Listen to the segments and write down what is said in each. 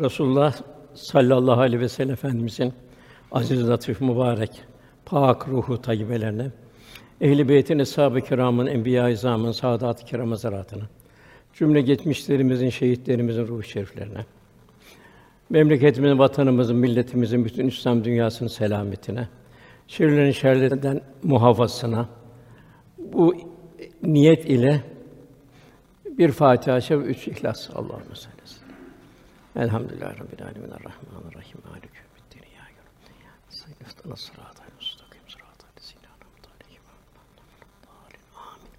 Resulullah sallallahu aleyhi ve sellem Efendimizin aziz, latif, mübarek, pak ruhu tayyibelerine, ehl-i beytin, eshab-ı kiramın, enbiya-i izamın, saadat-ı kiram hazaratına, cümle geçmişlerimizin, şehitlerimizin ruh şeriflerine, memleketimizin, vatanımızın, milletimizin, bütün İslam dünyasının selametine, şerlerin şerlerinden muhafazasına, bu niyet ile bir Fatiha, şef, üç İhlas. Allahümme salli Elhamdülillah Rabbil alemin. Errahmanirrahim. Maliki yevmiddin. Ya Rabbi. Sayyidina sıratal mustakim. Sıratal lezîne en'amte aleyhim. Dâlin. Amin.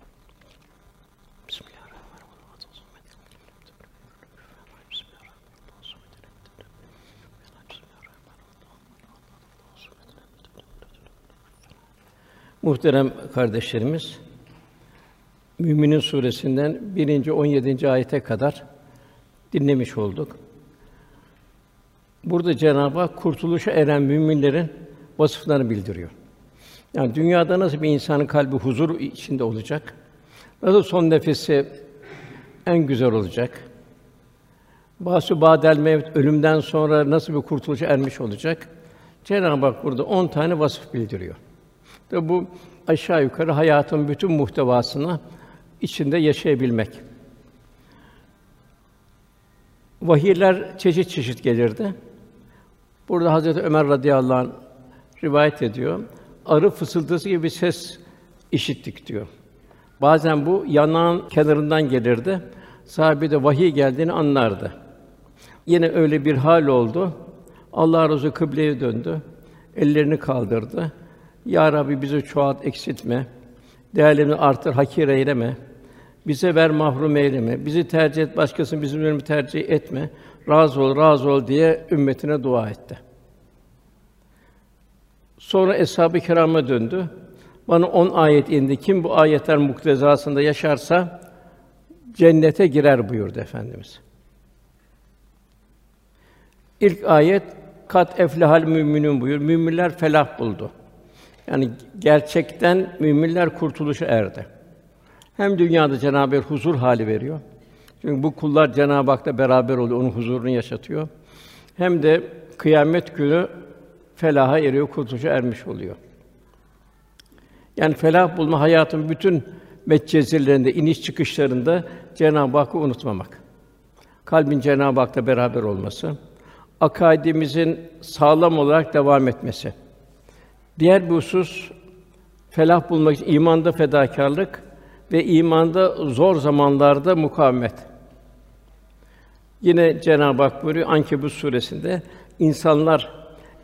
Muhterem kardeşlerimiz, Müminin suresinden 1. 17. ayete kadar dinlemiş olduk. Burada Cenab-ı Hak kurtuluşa eren müminlerin vasıflarını bildiriyor. Yani dünyada nasıl bir insanın kalbi huzur içinde olacak? Nasıl son nefesi en güzel olacak? Basu badel mevt ölümden sonra nasıl bir kurtuluşa ermiş olacak? Cenab-ı Hak burada on tane vasıf bildiriyor. Ve bu aşağı yukarı hayatın bütün muhtevasını içinde yaşayabilmek. Vahiyler çeşit çeşit gelirdi. Burada Hazreti Ömer radıyallahu anh rivayet ediyor. Arı fısıltısı gibi bir ses işittik diyor. Bazen bu yanağın kenarından gelirdi. Sahibi de vahiy geldiğini anlardı. Yine öyle bir hal oldu. Allah razı kıbleye döndü. Ellerini kaldırdı. Ya Rabbi bizi çoğalt, eksiltme. Değerlerini artır, hakir eyleme. Bize ver mahrum eyleme. Bizi tercih et, başkasını bizim yerimizi tercih etme. Razı ol, razı ol diye ümmetine dua etti. Sonra eshab-ı kirama döndü. Bana on ayet indi. Kim bu ayetler muktezasında yaşarsa cennete girer buyurdu efendimiz. İlk ayet kat eflehal müminun buyur. Müminler felah buldu. Yani gerçekten müminler kurtuluşa erdi. Hem dünyada Cenab-ı Hak huzur hali veriyor. Çünkü bu kullar Cenab-ı Hak'la beraber oluyor, onun huzurunu yaşatıyor. Hem de kıyamet günü felaha eriyor, kurtuluşa ermiş oluyor. Yani felah bulma hayatın bütün metcezirlerinde, iniş çıkışlarında Cenab-ı Hakk'ı unutmamak. Kalbin Cenab-ı Hak'la beraber olması, akaidimizin sağlam olarak devam etmesi. Diğer bir husus felah bulmak için imanda fedakarlık ve imanda zor zamanlarda mukavemet. Yine Cenab-ı Hak buyuruyor Ankebut suresinde insanlar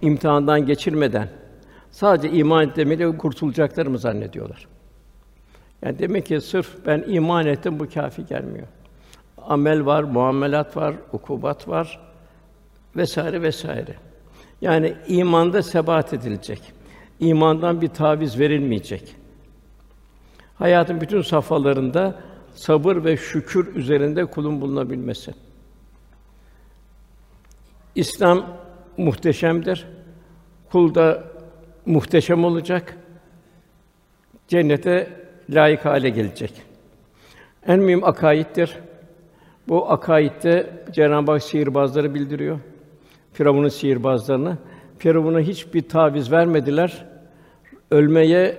imtihandan geçirmeden sadece iman etmeyle kurtulacaklarını mı zannediyorlar? Yani demek ki sırf ben iman ettim bu kafi gelmiyor. Amel var, muamelat var, ukubat var vesaire vesaire. Yani imanda sebat edilecek. İmandan bir taviz verilmeyecek. Hayatın bütün safhalarında sabır ve şükür üzerinde kulun bulunabilmesi. İslam muhteşemdir. Kul da muhteşem olacak. Cennete layık hale gelecek. En mühim akaiddir. Bu akaidde Cenab-ı Hak sihirbazları bildiriyor. Firavun'un sihirbazlarını. Firavun'a hiçbir taviz vermediler. Ölmeye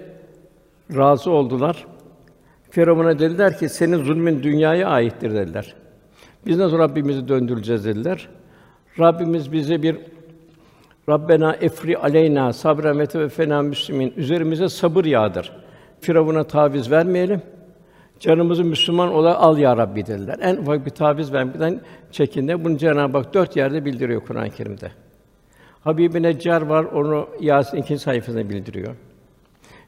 razı oldular. Firavun'a dediler ki senin zulmün dünyaya aittir dediler. Biz nasıl Rabbimizi döndüreceğiz dediler. Rabbimiz bize bir Rabbena efri aleyna sabren ve fena müslimin üzerimize sabır yağdır. Firavun'a taviz vermeyelim. Canımızı Müslüman olarak al ya Rabbi dediler. En ufak bir taviz vermeden çekindi. Bunu Cenab-ı Hak dört yerde bildiriyor Kur'an-ı Kerim'de. Habib-i Neccar var, onu Yasin ikinci sayfasında bildiriyor.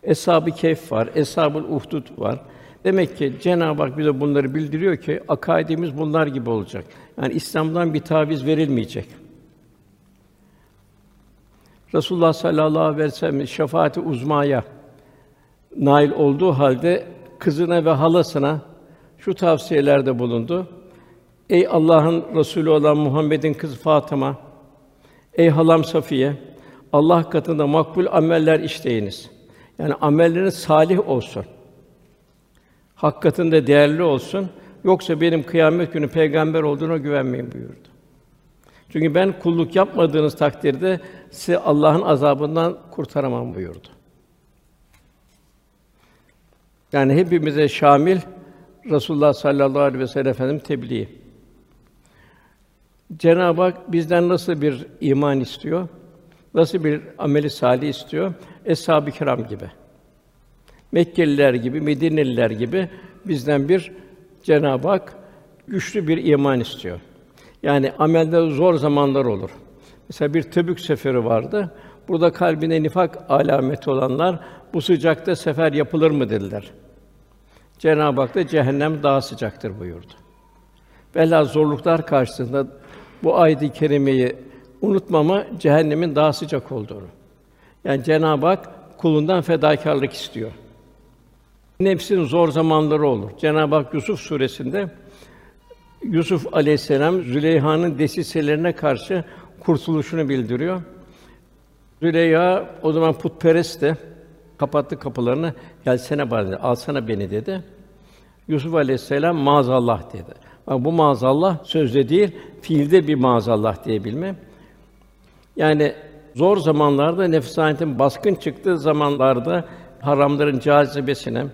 Eshab-ı Kehf var, Eshab-ül Uhdud var. Demek ki Cenab-ı Hak bize bunları bildiriyor ki akaidimiz bunlar gibi olacak. Yani İslam'dan bir taviz verilmeyecek. Resulullah sallallahu aleyhi ve sellem şefaati uzmaya nail olduğu halde kızına ve halasına şu tavsiyelerde bulundu. Ey Allah'ın Resulü olan Muhammed'in kızı Fatıma, ey halam Safiye, Allah katında makbul ameller işleyiniz. Yani amelleriniz salih olsun. Hak katında değerli olsun. Yoksa benim kıyamet günü peygamber olduğuna güvenmeyin buyurdu. Çünkü ben kulluk yapmadığınız takdirde sizi Allah'ın azabından kurtaramam buyurdu. Yani hepimize şamil Resulullah sallallahu aleyhi ve sellem Efendim tebliği. Cenab-ı Hak bizden nasıl bir iman istiyor? Nasıl bir ameli salih istiyor? Eshab-ı kiram gibi. Mekkeliler gibi, Medineliler gibi bizden bir Cenab-ı Hak güçlü bir iman istiyor. Yani amelde zor zamanlar olur. Mesela bir Tebük seferi vardı. Burada kalbine nifak alameti olanlar bu sıcakta sefer yapılır mı dediler. Cenab-ı Hak da cehennem daha sıcaktır buyurdu. Bela zorluklar karşısında bu ayet-i kerimeyi unutmama cehennemin daha sıcak olduğunu. Yani Cenab-ı Hak kulundan fedakarlık istiyor. Nefsin zor zamanları olur. Cenab-ı Hak Yusuf suresinde Yusuf aleyhisselam Züleyha'nın desiselerine karşı kurtuluşunu bildiriyor. Züleyha o zaman putperest de kapattı kapılarını. Gelsene bari, alsana beni dedi. Yusuf aleyhisselam maazallah dedi. Bak bu maazallah sözde değil, fiilde bir maazallah diyebilme. Yani zor zamanlarda nefsaniyetin baskın çıktığı zamanlarda haramların cazibesine,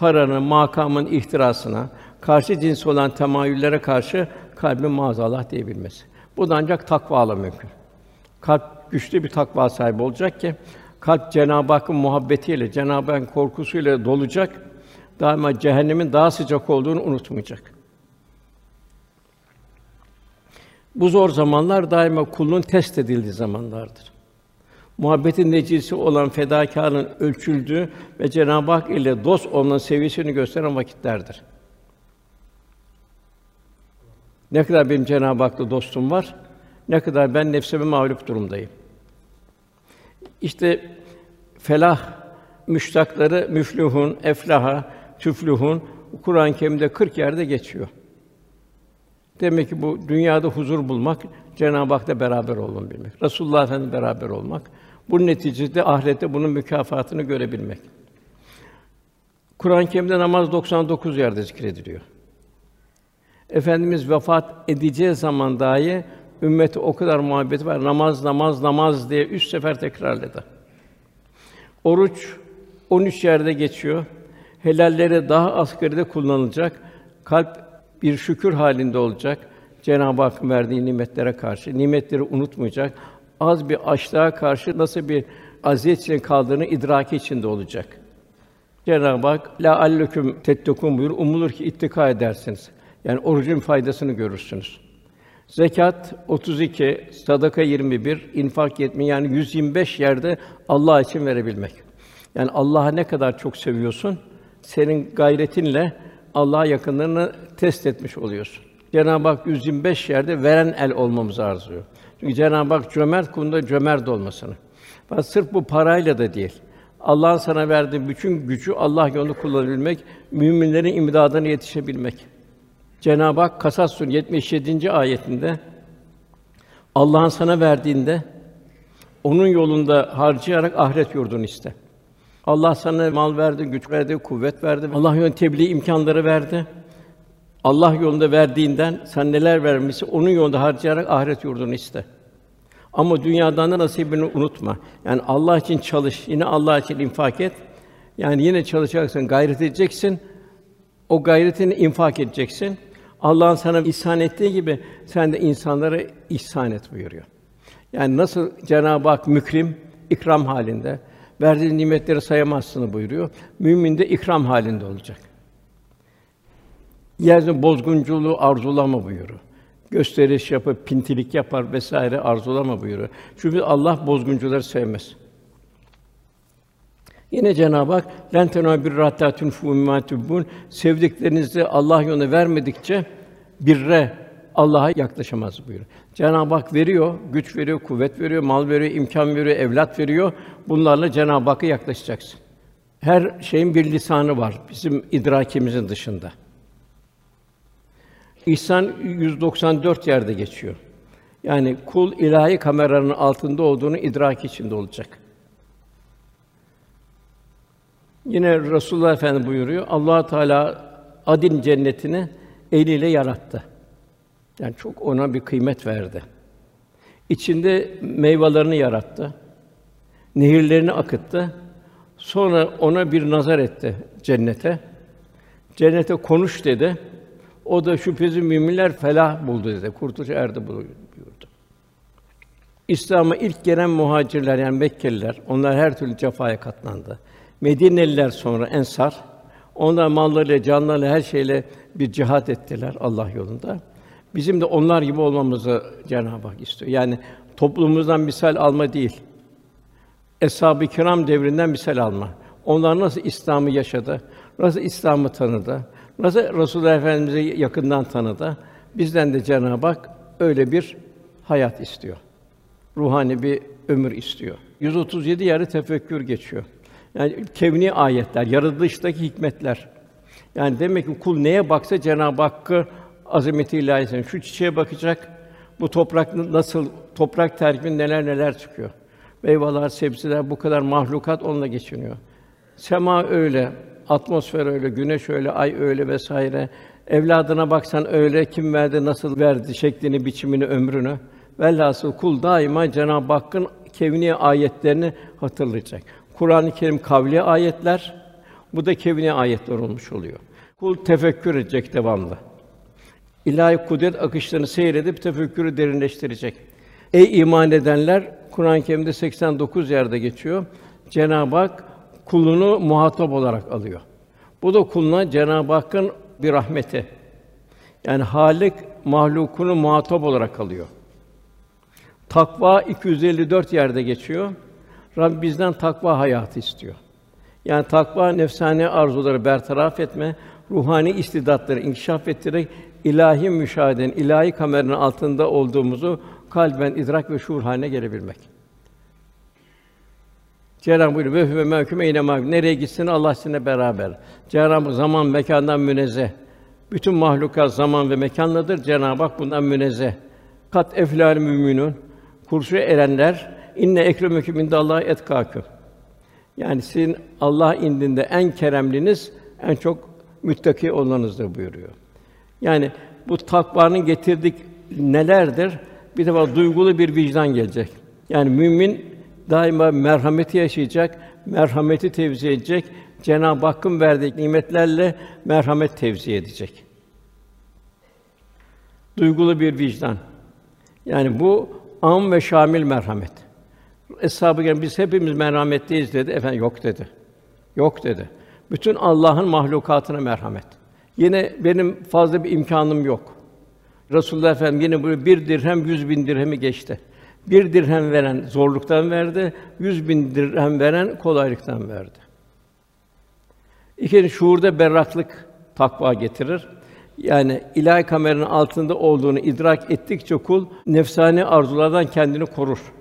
paranın, makamın ihtirasına, karşı cins olan temayüllere karşı kalbin maazallah diyebilmesi. Bu da ancak takvayla mümkün. Kalp güçlü bir takva sahibi olacak ki kalp Cenab-ı Hakk'ın muhabbetiyle, Cenab-ı Hakk'ın korkusuyla dolacak. Daima cehennemin daha sıcak olduğunu unutmayacak. Bu zor zamanlar daima kulun test edildiği zamanlardır. Muhabbetin necisi olan fedakarın ölçüldüğü ve Cenab-ı Hak ile dost olmanın seviyesini gösteren vakitlerdir. Ne kadar benim Cenab-ı Hak'la dostum var, ne kadar ben nefsime mağlup durumdayım. İşte felah müştakları müflühun, eflaha, tüflühun Kur'an-ı Kerim'de 40 yerde geçiyor. Demek ki bu dünyada huzur bulmak, Cenab-ı Hak'la beraber olmak bilmek. Resulullah Efendimiz beraber olmak. Bu neticede ahirette bunun mükafatını görebilmek. Kur'an-ı Kerim'de namaz 99 yerde zikrediliyor. Efendimiz vefat edeceği zaman dahi ümmeti o kadar muhabbeti var. Namaz, namaz, namaz diye üç sefer tekrarladı. Oruç 13 yerde geçiyor. Helalleri daha asgaride kullanılacak. Kalp bir şükür halinde olacak. Cenab-ı Hakk'ın verdiği nimetlere karşı nimetleri unutmayacak. Az bir açlığa karşı nasıl bir aziyet kaldığını idraki içinde olacak. Cenab-ı Hak la alleküm tettekûn buyur. Umulur ki ittika edersiniz. Yani orucun faydasını görürsünüz. Zekat 32, sadaka 21, infak 70 yani 125 yerde Allah için verebilmek. Yani Allah'a ne kadar çok seviyorsun, senin gayretinle Allah'a yakınlığını test etmiş oluyorsun. Cenab-ı Hak 125 yerde veren el olmamızı arzuyor. Çünkü Cenab-ı Hak cömert kulunda cömert olmasını. Fakat sırf bu parayla da değil. Allah'ın sana verdiği bütün gücü Allah yolunda kullanabilmek, müminlerin imdadına yetişebilmek. Cenab-ı Hak Kasas Suresi 77. ayetinde Allah'ın sana verdiğinde onun yolunda harcayarak ahiret yurdunu iste. Allah sana mal verdi, güç verdi, kuvvet verdi. Allah yolunda tebliğ imkanları verdi. Allah yolunda verdiğinden sen neler vermişse onun yolunda harcayarak ahiret yurdunu iste. Ama dünyadan da nasibini unutma. Yani Allah için çalış, yine Allah için infak et. Yani yine çalışacaksın, gayret edeceksin. O gayretini infak edeceksin. Allah'ın sana ihsan ettiği gibi sen de insanlara ihsan et buyuruyor. Yani nasıl Cenab-ı Hak mükrim, ikram halinde, verdiği nimetleri sayamazsın buyuruyor. Mümin de ikram halinde olacak. Yeryüzünde bozgunculuğu arzulama buyuruyor. Gösteriş yapıp pintilik yapar vesaire arzulama buyuruyor. Çünkü Allah bozguncuları sevmez. Yine Cenab-ı Hak "Len tenâ bir hattâ tunfû sevdiklerinizi Allah yoluna vermedikçe birre Allah'a yaklaşamaz buyuruyor. Cenab-ı Hak veriyor, güç veriyor, kuvvet veriyor, mal veriyor, imkan veriyor, evlat veriyor. Bunlarla Cenab-ı Hakk'a yaklaşacaksın. Her şeyin bir lisanı var bizim idrakimizin dışında. İhsan 194 yerde geçiyor. Yani kul ilahi kameranın altında olduğunu idrak içinde olacak. Yine Resulullah Efendimiz buyuruyor. Allah Teala Adin cennetini eliyle yarattı. Yani çok ona bir kıymet verdi. İçinde meyvelerini yarattı. Nehirlerini akıttı. Sonra ona bir nazar etti cennete. Cennete konuş dedi. O da şüphesiz müminler felah buldu dedi. Kurtuluş erdi buyurdu. İslam'a ilk gelen muhacirler yani Mekkeliler, onlar her türlü cefaya katlandı. Medineliler sonra ensar, onlar mallarıyla, canlarıyla, her şeyle bir cihat ettiler Allah yolunda. Bizim de onlar gibi olmamızı Cenab-ı Hak istiyor. Yani toplumumuzdan misal alma değil. Eshab-ı Kiram devrinden misal alma. Onlar nasıl İslam'ı yaşadı, nasıl İslam'ı tanıdı, nasıl Resulullah Efendimizi yakından tanıdı. Bizden de Cenab-ı Hak öyle bir hayat istiyor. Ruhani bir ömür istiyor. 137 yerde tefekkür geçiyor. Yani kevni ayetler, yaratılıştaki hikmetler. Yani demek ki kul neye baksa Cenab-ı Hakk'ı azameti ilahisine şu çiçeğe bakacak. Bu toprak nasıl toprak terkibi neler neler çıkıyor. Meyveler, sebzeler bu kadar mahlukat onunla geçiniyor. Sema öyle, atmosfer öyle, güneş öyle, ay öyle vesaire. Evladına baksan öyle, kim verdi, nasıl verdi şeklini, biçimini, ömrünü. Velhasıl kul daima Cenab-ı Hakk'ın kevni ayetlerini hatırlayacak. Kur'an-ı Kerim kavli ayetler, bu da kevni ayetler olmuş oluyor. Kul tefekkür edecek devamlı. İlahi kudret akışlarını seyredip tefekkürü derinleştirecek. Ey iman edenler, Kur'an-ı Kerim'de 89 yerde geçiyor. Cenab-ı Hak kulunu muhatap olarak alıyor. Bu da kuluna Cenab-ı Hakk'ın bir rahmeti. Yani Halik mahlukunu muhatap olarak alıyor. Takva 254 yerde geçiyor. Rabb bizden takva hayatı istiyor. Yani takva nefsane arzuları bertaraf etme, ruhani istidatları inkişaf ettirerek ilahi müşahedenin, ilahi kameranın altında olduğumuzu kalben idrak ve şuur haline gelebilmek. Cenab-ı buyuruyor ve huve mevkûme yine Nereye gitsin Allah sizinle beraber. Cenab-ı zaman mekandan münezzeh. Bütün mahlukat zaman ve mekanladır. Cenab-ı Hak bundan münezzeh. Kat eflal müminun. Kursu erenler inne ekremeküm indallahi etkâküm. Yani sizin Allah indinde en keremliniz en çok müttaki olanınızdır buyuruyor. Yani bu takvanın getirdik nelerdir? Bir defa duygulu bir vicdan gelecek. Yani mümin daima merhameti yaşayacak, merhameti tevzi edecek, Cenab-ı Hakk'ın verdiği nimetlerle merhamet tevzi edecek. Duygulu bir vicdan. Yani bu am ve şamil merhamet. Eshab-ı biz hepimiz merhametliyiz dedi. Efendim yok dedi. Yok dedi. Bütün Allah'ın mahlukatına merhamet. Yine benim fazla bir imkanım yok. Resulullah Efendimiz yine böyle bir dirhem yüz bin dirhemi geçti. Bir dirhem veren zorluktan verdi, yüz bin dirhem veren kolaylıktan verdi. İkinci şuurda berraklık takva getirir. Yani ilahi kameranın altında olduğunu idrak ettikçe kul nefsani arzulardan kendini korur.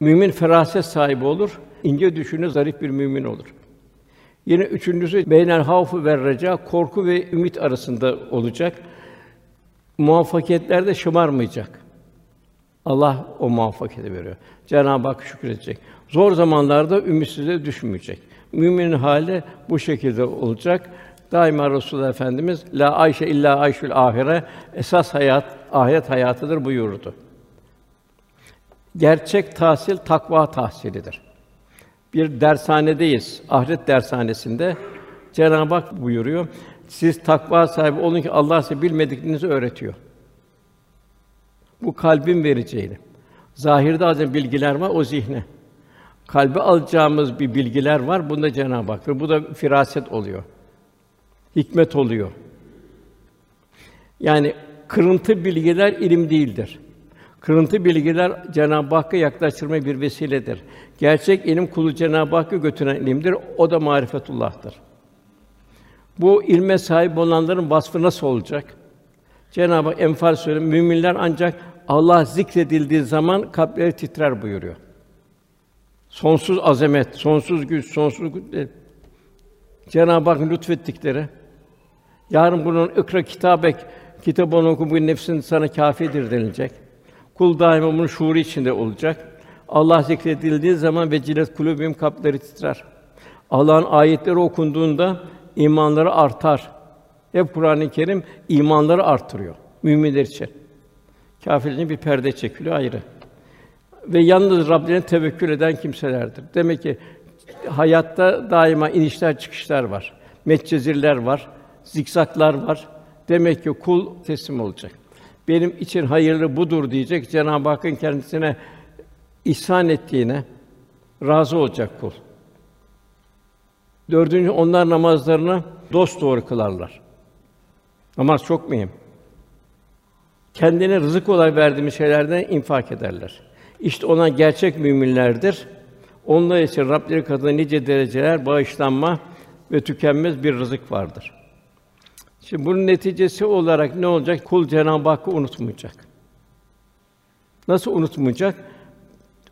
Mümin feraset sahibi olur, ince düşünü zarif bir mümin olur. Yine üçüncüsü beynel havfu ve reca korku ve ümit arasında olacak. Muvaffakiyetlerde şımarmayacak. Allah o muvaffakiyeti veriyor. Cenab-ı Hak şükredecek. Zor zamanlarda ümitsizliğe düşmeyecek. Müminin hali bu şekilde olacak. Daima Resulullah Efendimiz la ayşe illa ayşül ahire esas hayat ahiret hayatıdır buyurdu. Gerçek tahsil takva tahsilidir. Bir dershanedeyiz. Ahiret dershanesinde Cenab-ı Hak buyuruyor. Siz takva sahibi olun ki Allah size bilmediklerinizi öğretiyor. Bu kalbin vereceğini. Zahirde azim bilgiler var o zihne. Kalbe alacağımız bir bilgiler var. Bunda Cenab-ı Hak ve bu da firaset oluyor. Hikmet oluyor. Yani kırıntı bilgiler ilim değildir. Kırıntı bilgiler Cenab-ı Hakk'a yaklaştırma bir vesiledir. Gerçek ilim kulu Cenab-ı Hakk'a götüren ilimdir. O da marifetullah'tır. Bu ilme sahip olanların vasfı nasıl olacak? Cenab-ı Hak Enfal Suresi müminler ancak Allah zikredildiği zaman kalpleri titrer buyuruyor. Sonsuz azamet, sonsuz güç, sonsuz güç. Cenab-ı Hak lütfettikleri. Yarın bunun ikra kitabek kitabını oku bu nefsin sana kâfidir denilecek. Kul daima bunun şuuru içinde olacak. Allah zikredildiği zaman ve cilet kulubim kalpleri titrer. Allah'ın ayetleri okunduğunda imanları artar. Hep Kur'an-ı Kerim imanları artırıyor müminler için. Kâfirlerin bir perde çekiliyor ayrı. Ve yalnız Rablerine tevekkül eden kimselerdir. Demek ki hayatta daima inişler çıkışlar var. Metcezirler var, zikzaklar var. Demek ki kul teslim olacak. Benim için hayırlı budur diyecek. Cenab-ı Hakk'ın kendisine ihsan ettiğine razı olacak kul. Dördüncü, onlar namazlarını dost doğru kılarlar. Namaz çok mühim. Kendine rızık olarak verdiğimiz şeylerden infak ederler. İşte ona gerçek müminlerdir. Onlar için Rableri katında nice dereceler, bağışlanma ve tükenmez bir rızık vardır. Şimdi bunun neticesi olarak ne olacak? Kul Cenab-ı Hakk'ı unutmayacak. Nasıl unutmayacak?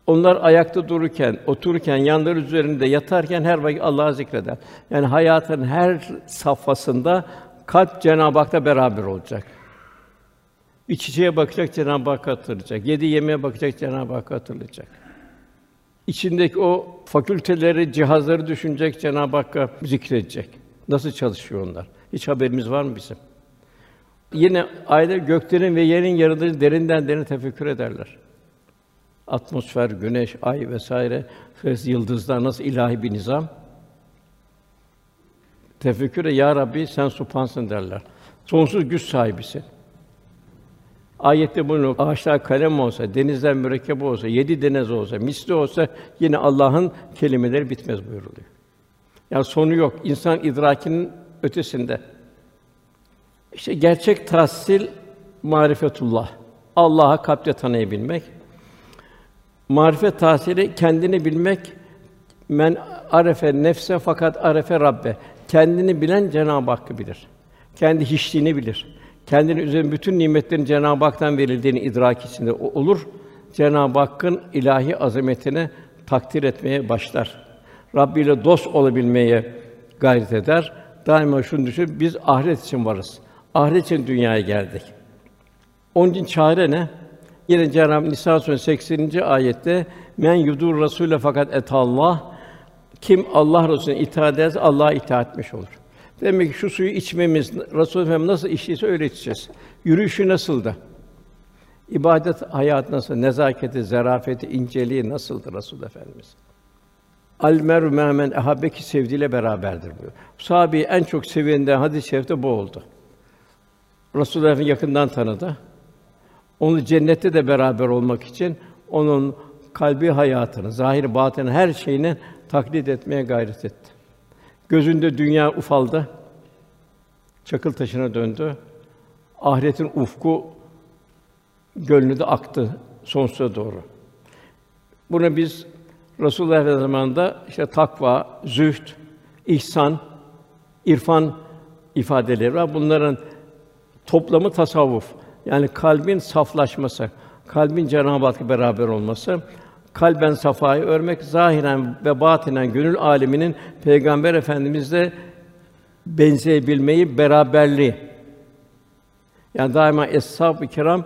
Onlar ayakta dururken, otururken, yanları üzerinde yatarken her vakit Allah'ı zikreder. Yani hayatın her safhasında kalp Cenab-ı Hak'ta beraber olacak. Bir çiçeğe bakacak Cenab-ı Hakk'ı hatırlayacak. Yedi yemeğe bakacak Cenab-ı Hakk'ı hatırlayacak. İçindeki o fakülteleri, cihazları düşünecek Cenab-ı Hakk'ı zikredecek. Nasıl çalışıyor onlar? Hiç haberimiz var mı bizim? Yine ayda göklerin ve yerin yaratılışını derinden derine tefekkür ederler. Atmosfer, güneş, ay vesaire, yıldızlar nasıl ilahi bir nizam? Tefekküre ya Rabbi sen supansın derler. Sonsuz güç sahibisin. Ayette bunu ağaçlar kalem olsa, denizler mürekkep olsa, yedi deniz olsa, misli olsa yine Allah'ın kelimeleri bitmez buyuruluyor. Yani sonu yok. İnsan idrakinin ötesinde. İşte gerçek tahsil marifetullah. Allah'a kalple tanıyabilmek. Marifet tahsili kendini bilmek. Men arefe nefse fakat arefe Rabbe. Kendini bilen Cenab-ı Hakk'ı bilir. Kendi hiçliğini bilir. Kendini üzerine bütün nimetlerin Cenab-ı Hak'tan verildiğini idrak içinde olur. Cenab-ı Hakk'ın ilahi azametini takdir etmeye başlar. Rabbi ile dost olabilmeye gayret eder. Daima şunu düşün, biz ahiret için varız. Ahiret için dünyaya geldik. Onun için çare ne? Yine Cenab-ı Nisa Suresi 80. ayette men yudur rasule fakat etallah kim Allah Resulüne itaat ederse Allah'a itaat etmiş olur. Demek ki şu suyu içmemiz, Resul Efendimiz nasıl içtiyse öyle içeceğiz. Yürüyüşü nasıldı? İbadet hayat nasıl? Nezaketi, zarafeti, inceliği nasıldı Resul Efendimiz? Al meru memen ehabbeki sevdiğiyle beraberdir diyor. Sahabeyi en çok sevenden hadis-i şerifte bu oldu. Resulullah Efendimiz yakından tanıdı. Onu cennette de beraber olmak için onun kalbi hayatını, zahir batını her şeyini taklit etmeye gayret etti. Gözünde dünya ufaldı. Çakıl taşına döndü. Ahiretin ufku gönlünde aktı sonsuza doğru. Bunu biz Resulullah Efendimiz zamanında işte takva, zühd, ihsan, irfan ifadeleri var. Bunların toplamı tasavvuf. Yani kalbin saflaşması, kalbin Cenab-ı Hakk'la beraber olması, kalben safayı örmek, zahiren ve batinen gönül aleminin Peygamber Efendimizle benzeyebilmeyi, beraberliği. Yani daima eshab-ı kiram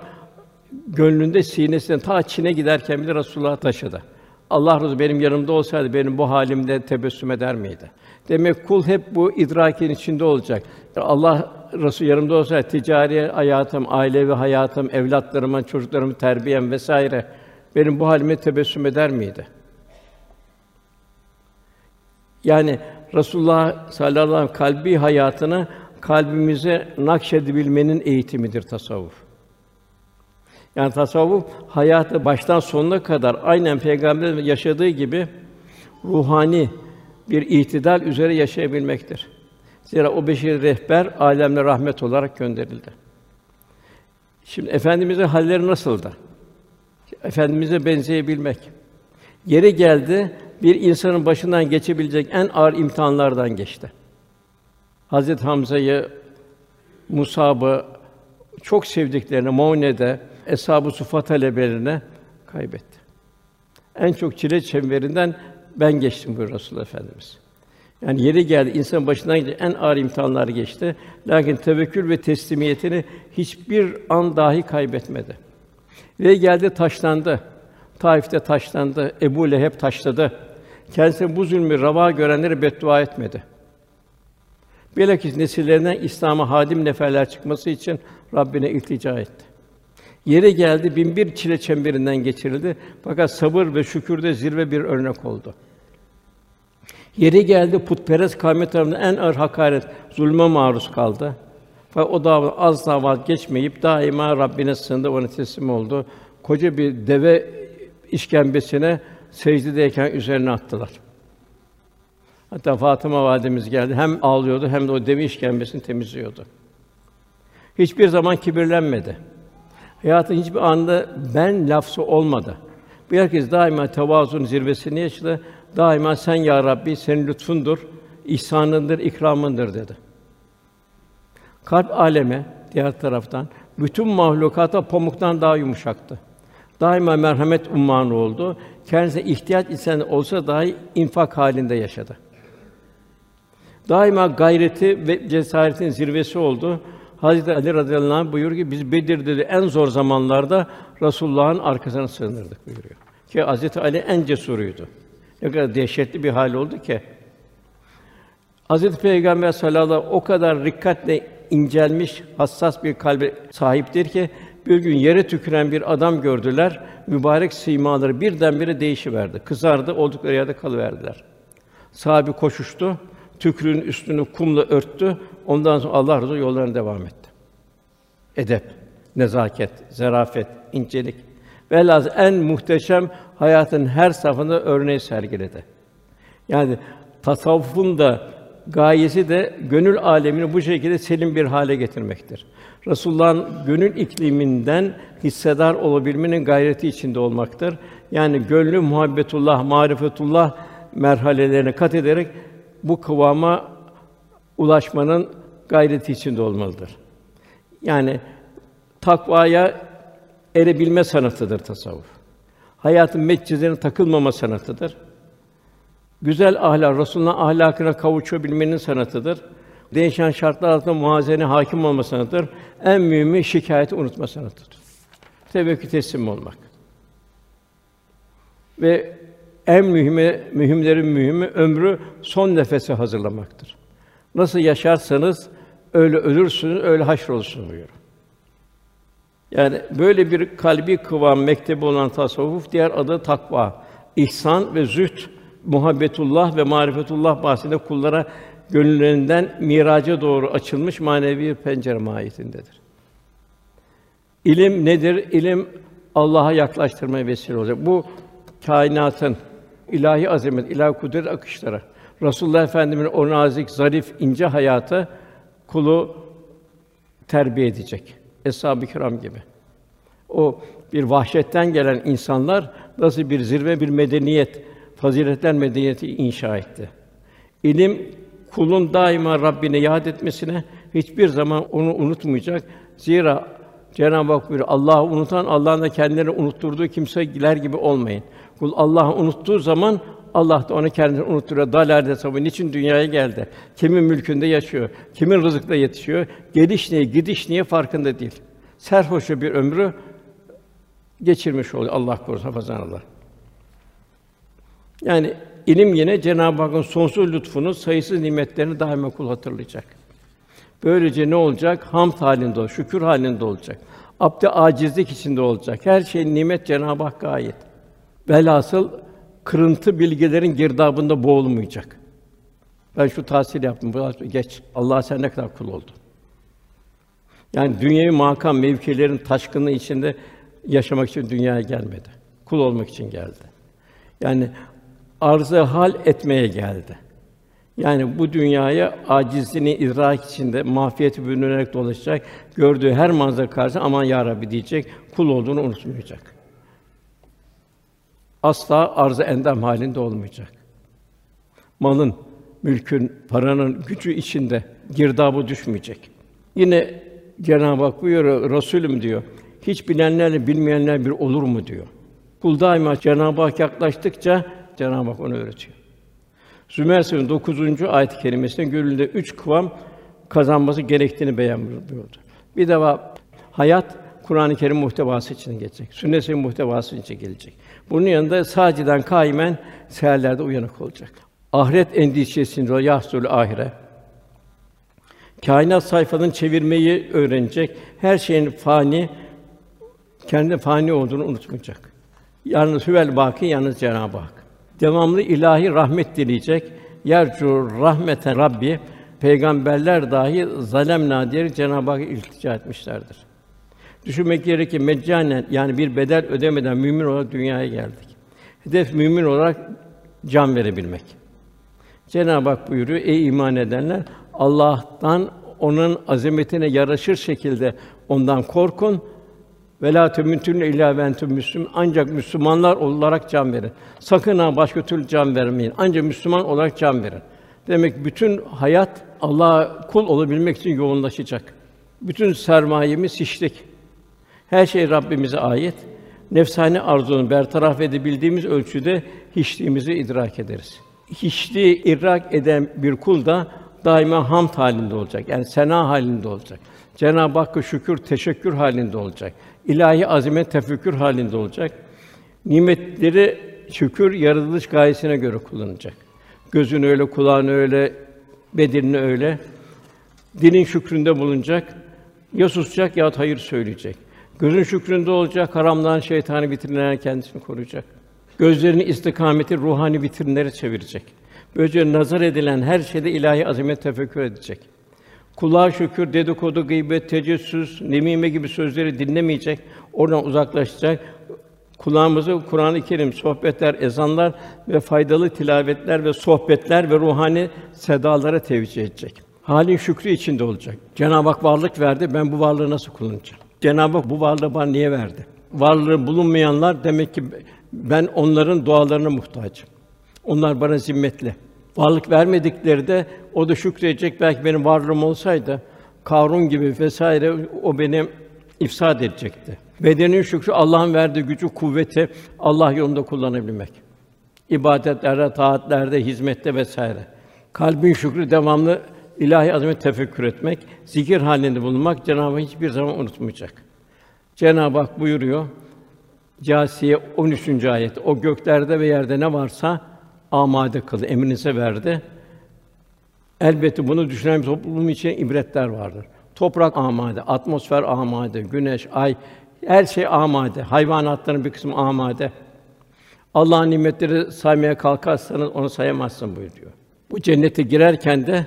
gönlünde sinesinden ta Çin'e giderken bile Resulullah taşıdı. Allah Resulü benim yanımda olsaydı benim bu halimde tebessüm eder miydi? Demek kul hep bu idrakin içinde olacak. Allah Resulü yanımda olsaydı ticari hayatım, ailevi hayatım, evlatlarıma, çocuklarımı terbiyem vesaire benim bu halime tebessüm eder miydi? Yani Resulullah sallallahu aleyhi ve sellem kalbi hayatını kalbimize nakşedebilmenin eğitimidir tasavvuf. Yani tasavvuf hayatı baştan sonuna kadar aynen peygamber yaşadığı gibi ruhani bir itidal üzere yaşayabilmektir. Zira o beşeri rehber alemle rahmet olarak gönderildi. Şimdi efendimizin halleri nasıldı? Efendimize benzeyebilmek. Yeri geldi, bir insanın başından geçebilecek en ağır imtihanlardan geçti. Hazret Hamza'yı, Musab'ı çok sevdiklerini Maune'de Eshab-ı Sufa talebelerine kaybetti. En çok çile çemberinden ben geçtim buyuruyor Resulullah Efendimiz. Yani yeri geldi insan başından geçen en ağır imtihanlar geçti. Lakin tevekkül ve teslimiyetini hiçbir an dahi kaybetmedi. Ve geldi taşlandı. Taif'te taşlandı. Ebu Leheb taşladı. Kendisine bu zulmü rava görenlere beddua etmedi. Bilakis nesillerinden İslam'a hadim neferler çıkması için Rabbine iltica etti. Yeri geldi bin bir çile çemberinden geçirildi. Fakat sabır ve şükürde zirve bir örnek oldu. Yeri geldi putperest kavmi tarafından en ağır hakaret, zulme maruz kaldı. Fakat o da asla vazgeçmeyip daima Rabbine sığındı, ona teslim oldu. Koca bir deve işkembesine secdedeyken üzerine attılar. Hatta Fatıma validemiz geldi. Hem ağlıyordu hem de o deve işkembesini temizliyordu. Hiçbir zaman kibirlenmedi. Hayatın hiçbir anda ben lafzı olmadı. Bu herkes daima tevazunun zirvesini yaşadı. Daima sen ya Rabbi senin lütfundur, ihsanındır, ikramındır dedi. Kalp aleme diğer taraftan bütün mahlukata pamuktan daha yumuşaktı. Daima merhamet ummanı oldu. Kendisine ihtiyaç insan olsa dahi infak halinde yaşadı. Daima gayreti ve cesaretin zirvesi oldu. Hazreti Ali radıyallahu anh buyuruyor ki biz Bedir'de de en zor zamanlarda Resulullah'ın arkasına sığınırdık buyuruyor. Ki Hazreti Ali en cesuruydu. Ne kadar dehşetli bir hal oldu ki. Hazreti Peygamber sallallahu sellem o kadar rikkatle incelmiş, hassas bir kalbe sahiptir ki bir gün yere tüküren bir adam gördüler. Mübarek simaları birdenbire değişiverdi. Kızardı, oldukları yerde kalıverdiler. Sahabi koşuştu, tükrüğün üstünü kumla örttü. Ondan sonra Allah razı yollarına devam etti. Edep, nezaket, zarafet, incelik. Velhâsıl en muhteşem hayatın her safhasında örneği sergiledi. Yani tasavvufun da gayesi de gönül alemini bu şekilde selim bir hale getirmektir. Resulullah'ın gönül ikliminden hissedar olabilmenin gayreti içinde olmaktır. Yani gönlü muhabbetullah, marifetullah merhalelerine kat ederek bu kıvama ulaşmanın gayreti içinde olmalıdır. Yani takvaya erebilme sanatıdır tasavvuf. Hayatın metcizlerine takılmama sanatıdır. Güzel ahlak, Resulullah'ın ahlakına kavuşabilmenin sanatıdır. Değişen şartlar altında muhazene hakim olma sanatıdır. En mühimi şikayeti unutma sanatıdır. Tevekkül teslim olmak. Ve en mühimi, mühimlerin mühimi ömrü son nefese hazırlamaktır. Nasıl yaşarsanız öyle ölürsünüz, öyle haşrolursunuz buyuruyor. Yani böyle bir kalbi kıvam mektebi olan tasavvuf diğer adı takva, ihsan ve zühd, muhabbetullah ve marifetullah bahsinde kullara gönüllerinden miraca doğru açılmış manevi bir pencere mahiyetindedir. İlim nedir? İlim Allah'a yaklaştırmaya vesile olacak. Bu kainatın ilahi azamet, ilahi kudret akışları. Resulullah Efendimiz'in o nazik, zarif, ince hayatı kulu terbiye edecek. Eshab-ı kiram gibi. O bir vahşetten gelen insanlar nasıl bir zirve bir medeniyet, faziletler medeniyeti inşa etti. İlim kulun daima Rabbine yad etmesine hiçbir zaman onu unutmayacak. Zira Cenab-ı Hak buyuruyor, Allah'ı unutan Allah'ın da kendilerini unutturduğu kimseler gibi olmayın. Kul Allah'ı unuttuğu zaman Allah da onu kendini unutturuyor. Dalalde sabı niçin dünyaya geldi? Kimin mülkünde yaşıyor? Kimin rızıkla yetişiyor? Geliş niye, gidiş niye farkında değil. Serhoşça bir ömrü geçirmiş oluyor. Allah korusun hafazan Allah. Yani ilim yine Cenab-ı Hakk'ın sonsuz lütfunu, sayısız nimetlerini daima kul hatırlayacak. Böylece ne olacak? Hamd halinde olacak, şükür halinde olacak. Abd acizlik içinde olacak. Her şey nimet Cenab-ı Hakk'a ait. Velhasıl kırıntı bilgilerin girdabında boğulmayacak. Ben şu tahsil yaptım, bu geç. Allah sen ne kadar kul oldu. Yani dünyevi makam mevkilerin taşkını içinde yaşamak için dünyaya gelmedi. Kul olmak için geldi. Yani arzı hal etmeye geldi. Yani bu dünyaya acizliğini idrak içinde mafiyeti bürünerek dolaşacak. Gördüğü her manzara karşısında aman ya Rabbi diyecek. Kul olduğunu unutmayacak. Asla arzı endam halinde olmayacak. Malın, mülkün, paranın gücü içinde girdabı düşmeyecek. Yine Cenab-ı Hak buyuruyor, Resulüm diyor. Hiç bilenlerle bilmeyenler bir olur mu diyor. Kul daima Cenab-ı Hak yaklaştıkça Cenab-ı Hak onu öğretiyor. Zümer Suresi'nin 9. ayet-i kerimesinde üç kıvam kazanması gerektiğini beyan buyurdu. Bir defa hayat Kur'an-ı Kerim muhtevası için gelecek. Sünnet-i muhtevası için gelecek. Bunun yanında saciden kaimen seherlerde uyanık olacak. Ahiret endişesinde yahsul ahire. Kainat sayfalarını çevirmeyi öğrenecek. Her şeyin fani, kendi fani olduğunu unutmayacak. Yalnız hüvel baki yalnız Cenab-ı Hak. Devamlı ilahi rahmet dileyecek. Yercu rahmeten Rabbi peygamberler dahi zalemna diyerek Cenab-ı Hakk'a iltica etmişlerdir. Düşünmek gerekir ki meccanen yani bir bedel ödemeden mümin olarak dünyaya geldik. Hedef mümin olarak can verebilmek. Cenab-ı Hak buyuruyor: Ey iman edenler, Allah'tan onun azametine yaraşır şekilde ondan korkun. Ve la temutun illa ve entum müslüm. Ancak Müslümanlar olarak can verin. Sakın ha başka türlü can vermeyin. Ancak Müslüman olarak can verin. Demek bütün hayat Allah'a kul olabilmek için yoğunlaşacak. Bütün sermayemiz hiçlik. Her şey Rabbimize ait. Nefsani arzunu bertaraf edebildiğimiz ölçüde hiçliğimizi idrak ederiz. Hiçliği idrak eden bir kul da daima hamd halinde olacak. Yani sena halinde olacak. Cenab-ı Hakk'a şükür, teşekkür halinde olacak. İlahi azamet tefekkür halinde olacak. Nimetleri şükür yaratılış gayesine göre kullanacak. Gözünü öyle, kulağını öyle, bedenini öyle. Dilin şükründe bulunacak. Ya susacak ya hayır söyleyecek. Gözün şükründe olacak, haramdan şeytanı vitrinlerden kendisini koruyacak. Gözlerini istikameti ruhani vitrinlere çevirecek. Böylece nazar edilen her şeyde ilahi azamet tefekkür edecek. Kulağa şükür, dedikodu, gıybet, tecessüs, nemime gibi sözleri dinlemeyecek, oradan uzaklaşacak. Kulağımızı Kur'an-ı Kerim, sohbetler, ezanlar ve faydalı tilavetler ve sohbetler ve ruhani sedalara tevcih edecek. Halin şükrü içinde olacak. Cenab-ı Hak varlık verdi, ben bu varlığı nasıl kullanacağım? Cenab-ı Hak bu varlığı bana niye verdi? Varlığı bulunmayanlar demek ki ben onların dualarına muhtacım. Onlar bana zimmetli. Varlık vermedikleri de o da şükredecek. Belki benim varlığım olsaydı Karun gibi vesaire o beni ifsad edecekti. Bedenin şükrü Allah'ın verdiği gücü, kuvveti Allah yolunda kullanabilmek. İbadetlerde, taatlerde, hizmette vesaire. Kalbin şükrü devamlı ilahi azamet tefekkür etmek, zikir halinde bulunmak Cenab-ı Hak hiçbir zaman unutmayacak. Cenab-ı Hak buyuruyor Câsiye 13. ayet. O göklerde ve yerde ne varsa amade kıl, emrinize verdi. Elbette bunu düşünen bir toplum için ibretler vardır. Toprak amade, atmosfer amade, güneş, ay, her şey amade. Hayvanatların bir kısmı amade. Allah'ın nimetleri saymaya kalkarsanız onu sayamazsın buyuruyor. Bu cennete girerken de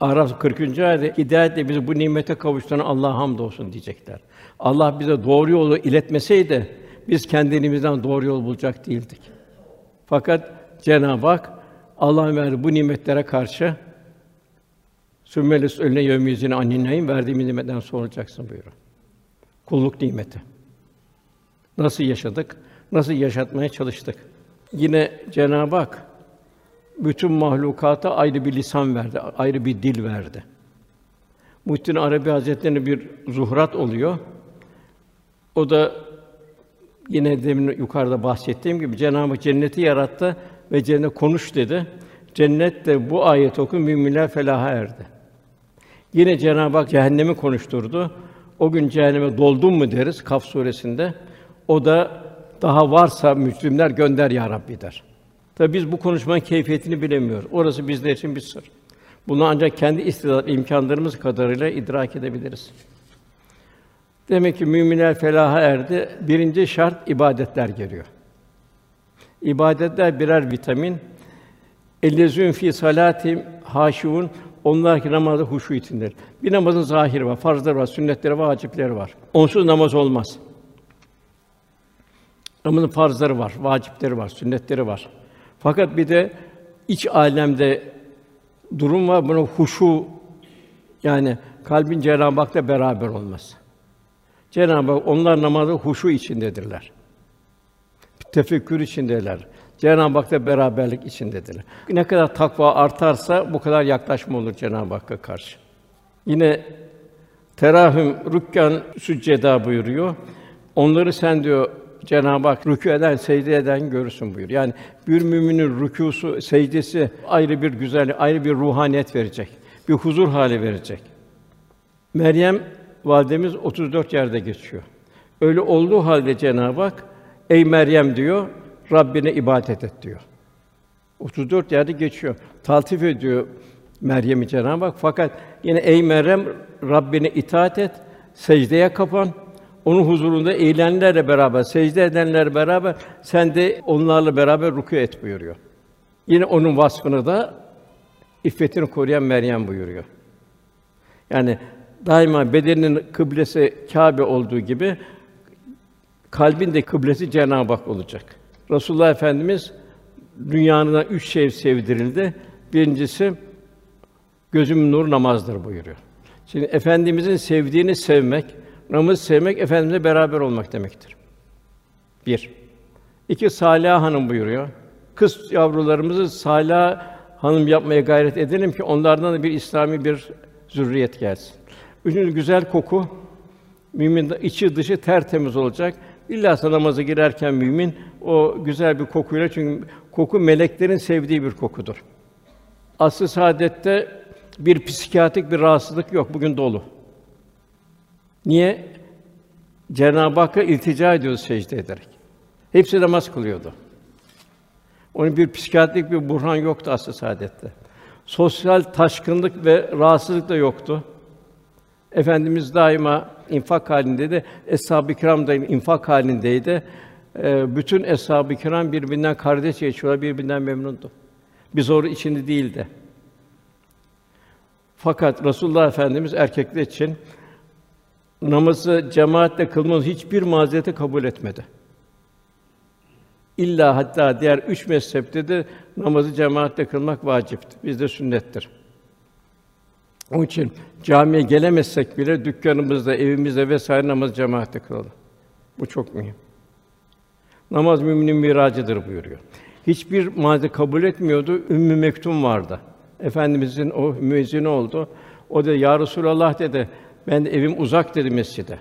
Araf 40. ayette hidayetle bizi bu nimete kavuşturan Allah'a hamdolsun diyecekler. Allah bize doğru yolu iletmeseydi biz kendimizden doğru yol bulacak değildik. Fakat Cenab-ı Hak Allah'ın verdiği bu nimetlere karşı Sümmelis önüne yevmiyizine anninayım verdiğimiz nimetten sorulacaksın buyuruyor. Kulluk nimeti. Nasıl yaşadık? Nasıl yaşatmaya çalıştık? Yine Cenab-ı Hak bütün mahlukata ayrı bir lisan verdi, ayrı bir dil verdi. Muhittin Arabi Hazretleri'ne bir zuhrat oluyor. O da yine demin yukarıda bahsettiğim gibi Cenab-ı Hak cenneti yarattı ve cennet konuş dedi. Cennet de bu ayet okun müminler felaha erdi. Yine Cenab-ı Hak cehennemi konuşturdu. O gün cehenneme doldun mu deriz Kaf suresinde. O da daha varsa müslimler gönder ya Rabbi der. Tabi biz bu konuşmanın keyfiyetini bilemiyoruz. Orası bizler için bir sır. Bunu ancak kendi istidat imkanlarımız kadarıyla idrak edebiliriz. Demek ki müminler felaha erdi. Birinci şart ibadetler geliyor. İbadetler birer vitamin. Ellezün fi salatim haşiun onlar ki namazda huşu içindir. Bir namazın zahiri var, farzları var, sünnetleri var, vacipleri var. Onsuz namaz olmaz. Namazın farzları var, vacipleri var, sünnetleri var. Fakat bir de iç alemde durum var. Buna huşu yani kalbin Cenab-ı Hak'la beraber olması. Cenab-ı Hak onlar namazda huşu içindedirler. Tefekkür içindeler. Cenab-ı Hak'la beraberlik içindedirler. Ne kadar takva artarsa bu kadar yaklaşma olur Cenab-ı Hakk'a karşı. Yine terahüm rükkan sücceda buyuruyor. Onları sen diyor Cenab-ı Hak rükû eden, secde eden görürsün buyur. Yani bir müminin rükûsu, secdesi ayrı bir güzellik, ayrı bir ruhaniyet verecek. Bir huzur hali verecek. Meryem validemiz 34 yerde geçiyor. Öyle olduğu halde Cenab-ı Hak ey Meryem diyor, Rabbine ibadet et diyor. 34 yerde geçiyor. Taltif ediyor Meryem'i Cenab-ı Hak. Fakat yine ey Meryem Rabbine itaat et, secdeye kapan. onun huzurunda eğilenlerle beraber, secde edenlerle beraber sen de onlarla beraber rükû et buyuruyor. Yine onun vasfını da iffetini koruyan Meryem buyuruyor. Yani daima bedeninin kıblesi Kâbe olduğu gibi kalbin de kıblesi Cenab-ı Hak olacak. Resulullah Efendimiz dünyanın üç şey sevdirildi. Birincisi gözümün nur namazdır buyuruyor. Şimdi efendimizin sevdiğini sevmek, namaz sevmek efendimizle beraber olmak demektir. Bir. İki Salih Hanım buyuruyor. Kız yavrularımızı Salih Hanım yapmaya gayret edelim ki onlardan da bir İslami bir zürriyet gelsin. Üçüncü güzel koku. Mümin içi dışı tertemiz olacak. İlla namaza girerken mümin o güzel bir kokuyla çünkü koku meleklerin sevdiği bir kokudur. Aslı saadette bir psikiyatrik bir rahatsızlık yok. Bugün dolu. Niye? Cenab-ı Hakk'a iltica ediyoruz secde ederek. Hepsi namaz kılıyordu. Onun bir psikiyatrik bir burhan yoktu aslı saadette. Sosyal taşkınlık ve rahatsızlık da yoktu. Efendimiz daima infak halindeydi. Eshab-ı Kiram da infak halindeydi. Ee, bütün eshab-ı kiram birbirinden kardeş yaşıyorlar, birbirinden memnundu. Bir zor içinde değildi. Fakat Resulullah Efendimiz erkekler için namazı cemaatle kılmanın hiçbir mazereti kabul etmedi. İlla hatta diğer üç mezhepte de namazı cemaatle kılmak vacipti. Bizde sünnettir. Onun için camiye gelemezsek bile dükkanımızda, evimizde vesaire namaz cemaatle kılalım. Bu çok mühim. Namaz müminin miracıdır buyuruyor. Hiçbir mazeret kabul etmiyordu. Ümmü Mektum vardı. Efendimizin o müezzini oldu. O da ya Resulallah dedi. Ben de evim uzak dedi mescide.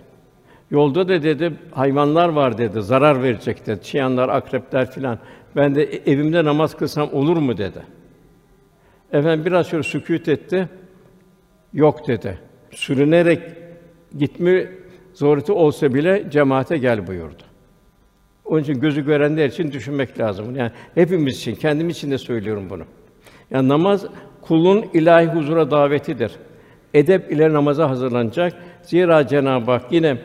Yolda da dedi hayvanlar var dedi. Zarar verecek dedi. Çıyanlar, akrepler filan. Ben de evimde namaz kılsam olur mu dedi. Efendim biraz şöyle sükût etti. Yok dedi. Sürünerek gitme zorunlu olsa bile cemaate gel buyurdu. Onun için gözü görenler için düşünmek lazım. Yani hepimiz için, kendim için de söylüyorum bunu. Yani namaz kulun ilahi huzura davetidir. Edep ile namaza hazırlanacak. Zira Cenab-ı Hak yine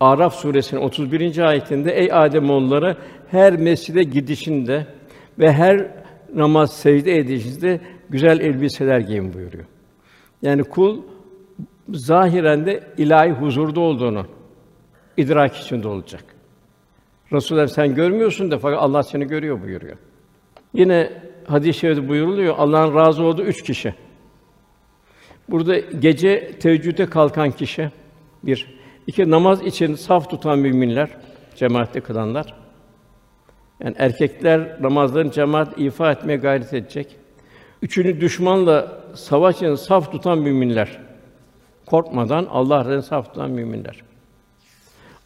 Araf suresinin 31. ayetinde ey Adem oğulları her mescide gidişinde ve her namaz secde edişinde güzel elbiseler giyin buyuruyor. Yani kul zahiren de ilahi huzurda olduğunu idrak içinde olacak. Resulullah sen görmüyorsun da fakat Allah seni görüyor buyuruyor. Yine hadis-i şerifte buyuruluyor Allah'ın razı olduğu üç kişi. Burada gece teheccüde kalkan kişi bir, iki namaz için saf tutan müminler, cemaatte kılanlar. Yani erkekler namazların cemaat ifa etmeye gayret edecek. Üçünü düşmanla savaş için saf tutan müminler. Korkmadan Allah'tan saf tutan müminler.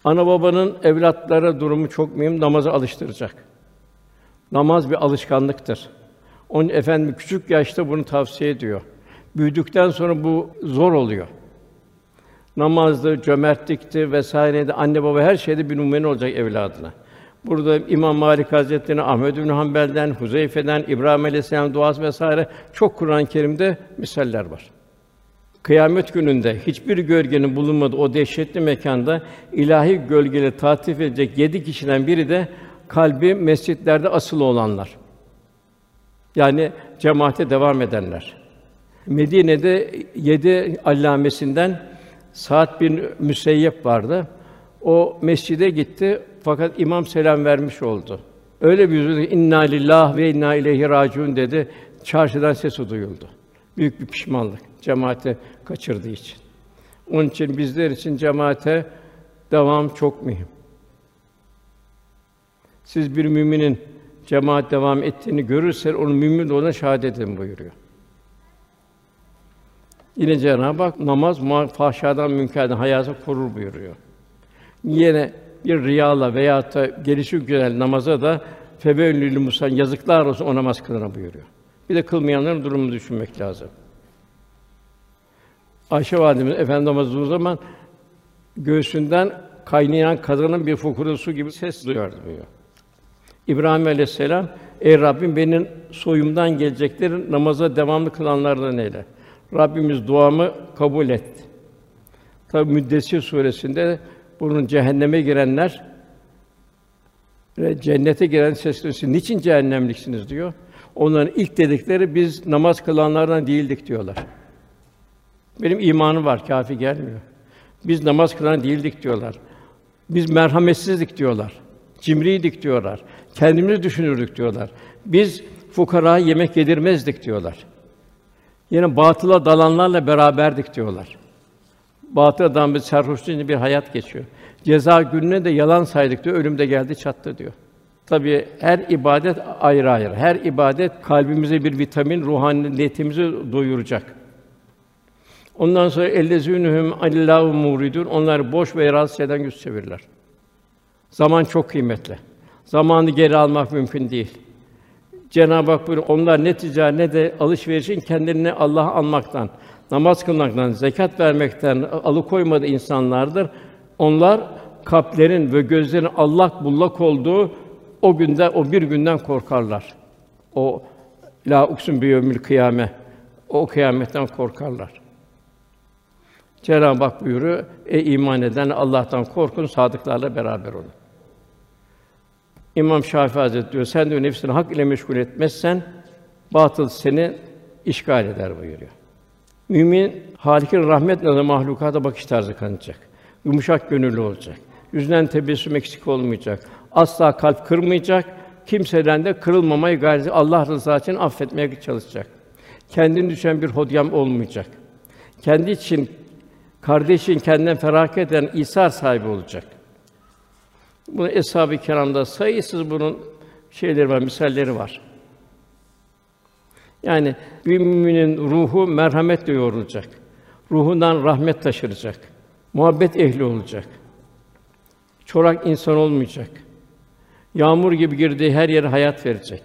Ana babanın evlatlara durumu çok mühim, namaza alıştıracak. Namaz bir alışkanlıktır. Onun efendim küçük yaşta bunu tavsiye ediyor. Büyüdükten sonra bu zor oluyor. Namazdı, cömertlikti vesaireydi anne baba her şeyde bir numune olacak evladına. Burada İmam Malik Hazretleri, Ahmed bin Hanbel'den, Huzeyfe'den, İbrahim Aleyhisselam duası vesaire çok Kur'an-ı Kerim'de misaller var. Kıyamet gününde hiçbir gölgenin bulunmadığı o dehşetli mekanda ilahi gölgeyle tatif edecek yedi kişiden biri de kalbi mescitlerde asılı olanlar. Yani cemaate devam edenler. Medine'de yedi allamesinden Saat bin Müseyyep vardı. O mescide gitti fakat imam selam vermiş oldu. Öyle bir yüzü inna lillah ve inna ileyhi raciun dedi. Çarşıdan sesi duyuldu. Büyük bir pişmanlık cemaate kaçırdığı için. Onun için bizler için cemaate devam çok mühim. Siz bir müminin cemaat devam ettiğini görürse onun mümin olduğuna şahadet edin buyuruyor. Yine Cenab-ı Hak namaz fahşadan münkerden hayatı korur buyuruyor. Yine bir riyala veya da gelişi güzel namaza da febellül musan yazıklar olsun o namaz kılana buyuruyor. Bir de kılmayanların durumunu düşünmek lazım. Ayşe validemiz efendimiz o zaman göğsünden kaynayan kazanın bir fukuru su gibi ses duyardı diyor. İbrahim Aleyhisselam Ey Rabbim benim soyumdan geleceklerin namaza devamlı kılanlardan eyle. Rabbimiz duamı kabul et. Tabi Müddessir suresinde Bunun cehenneme girenler ve cennete giren sesleniyor. Niçin cehennemliksiniz diyor. Onların ilk dedikleri biz namaz kılanlardan değildik diyorlar. Benim imanım var, kafi gelmiyor. Biz namaz kılan değildik diyorlar. Biz merhametsizdik diyorlar. Cimriydik diyorlar. Kendimizi düşünürdük diyorlar. Biz fukara yemek yedirmezdik diyorlar. Yine batıla dalanlarla beraberdik diyorlar. Batıl adam bir serhoşluğunda bir hayat geçiyor. Ceza gününe de yalan saydık diyor. Ölüm de geldi çattı diyor. Tabii her ibadet ayrı ayrı. Her ibadet kalbimize bir vitamin, ruhaniyetimizi doyuracak. Ondan sonra ellezünhum alillahu muridun. Onlar boş ve rahatsız eden yüz çevirirler. Zaman çok kıymetli. Zamanı geri almak mümkün değil. Cenab-ı Hak buyuruyor, onlar ne ticaret ne de alışverişin kendilerini Allah'a anmaktan, namaz kılmaktan, zekat vermekten alıkoymadı insanlardır. Onlar kalplerin ve gözlerin allak bullak olduğu o günde, o bir günden korkarlar. O la uksun bi yevmil kıyame. O kıyametten korkarlar. Cenab-ı Hak buyuruyor, ey iman eden Allah'tan korkun, sadıklarla beraber olun. İmam Şafii Hazretleri diyor, sen de nefsini hak ile meşgul etmezsen, batıl seni işgal eder buyuruyor. Mümin, Halik'in rahmet nazarı mahlukata bakış tarzı kanacak. Yumuşak gönüllü olacak. Yüzünden tebessüm eksik olmayacak. Asla kalp kırmayacak. Kimseden de kırılmamayı gayret Allah rızası için affetmeye çalışacak. Kendini düşen bir hodyam olmayacak. Kendi için, kardeşin kendinden feragat eden İsar sahibi olacak. Bu eshab-ı kiramda sayısız bunun şeyleri var, misalleri var. Yani bir müminin ruhu merhametle yoğrulacak. Ruhundan rahmet taşıracak. Muhabbet ehli olacak. Çorak insan olmayacak. Yağmur gibi girdiği her yere hayat verecek.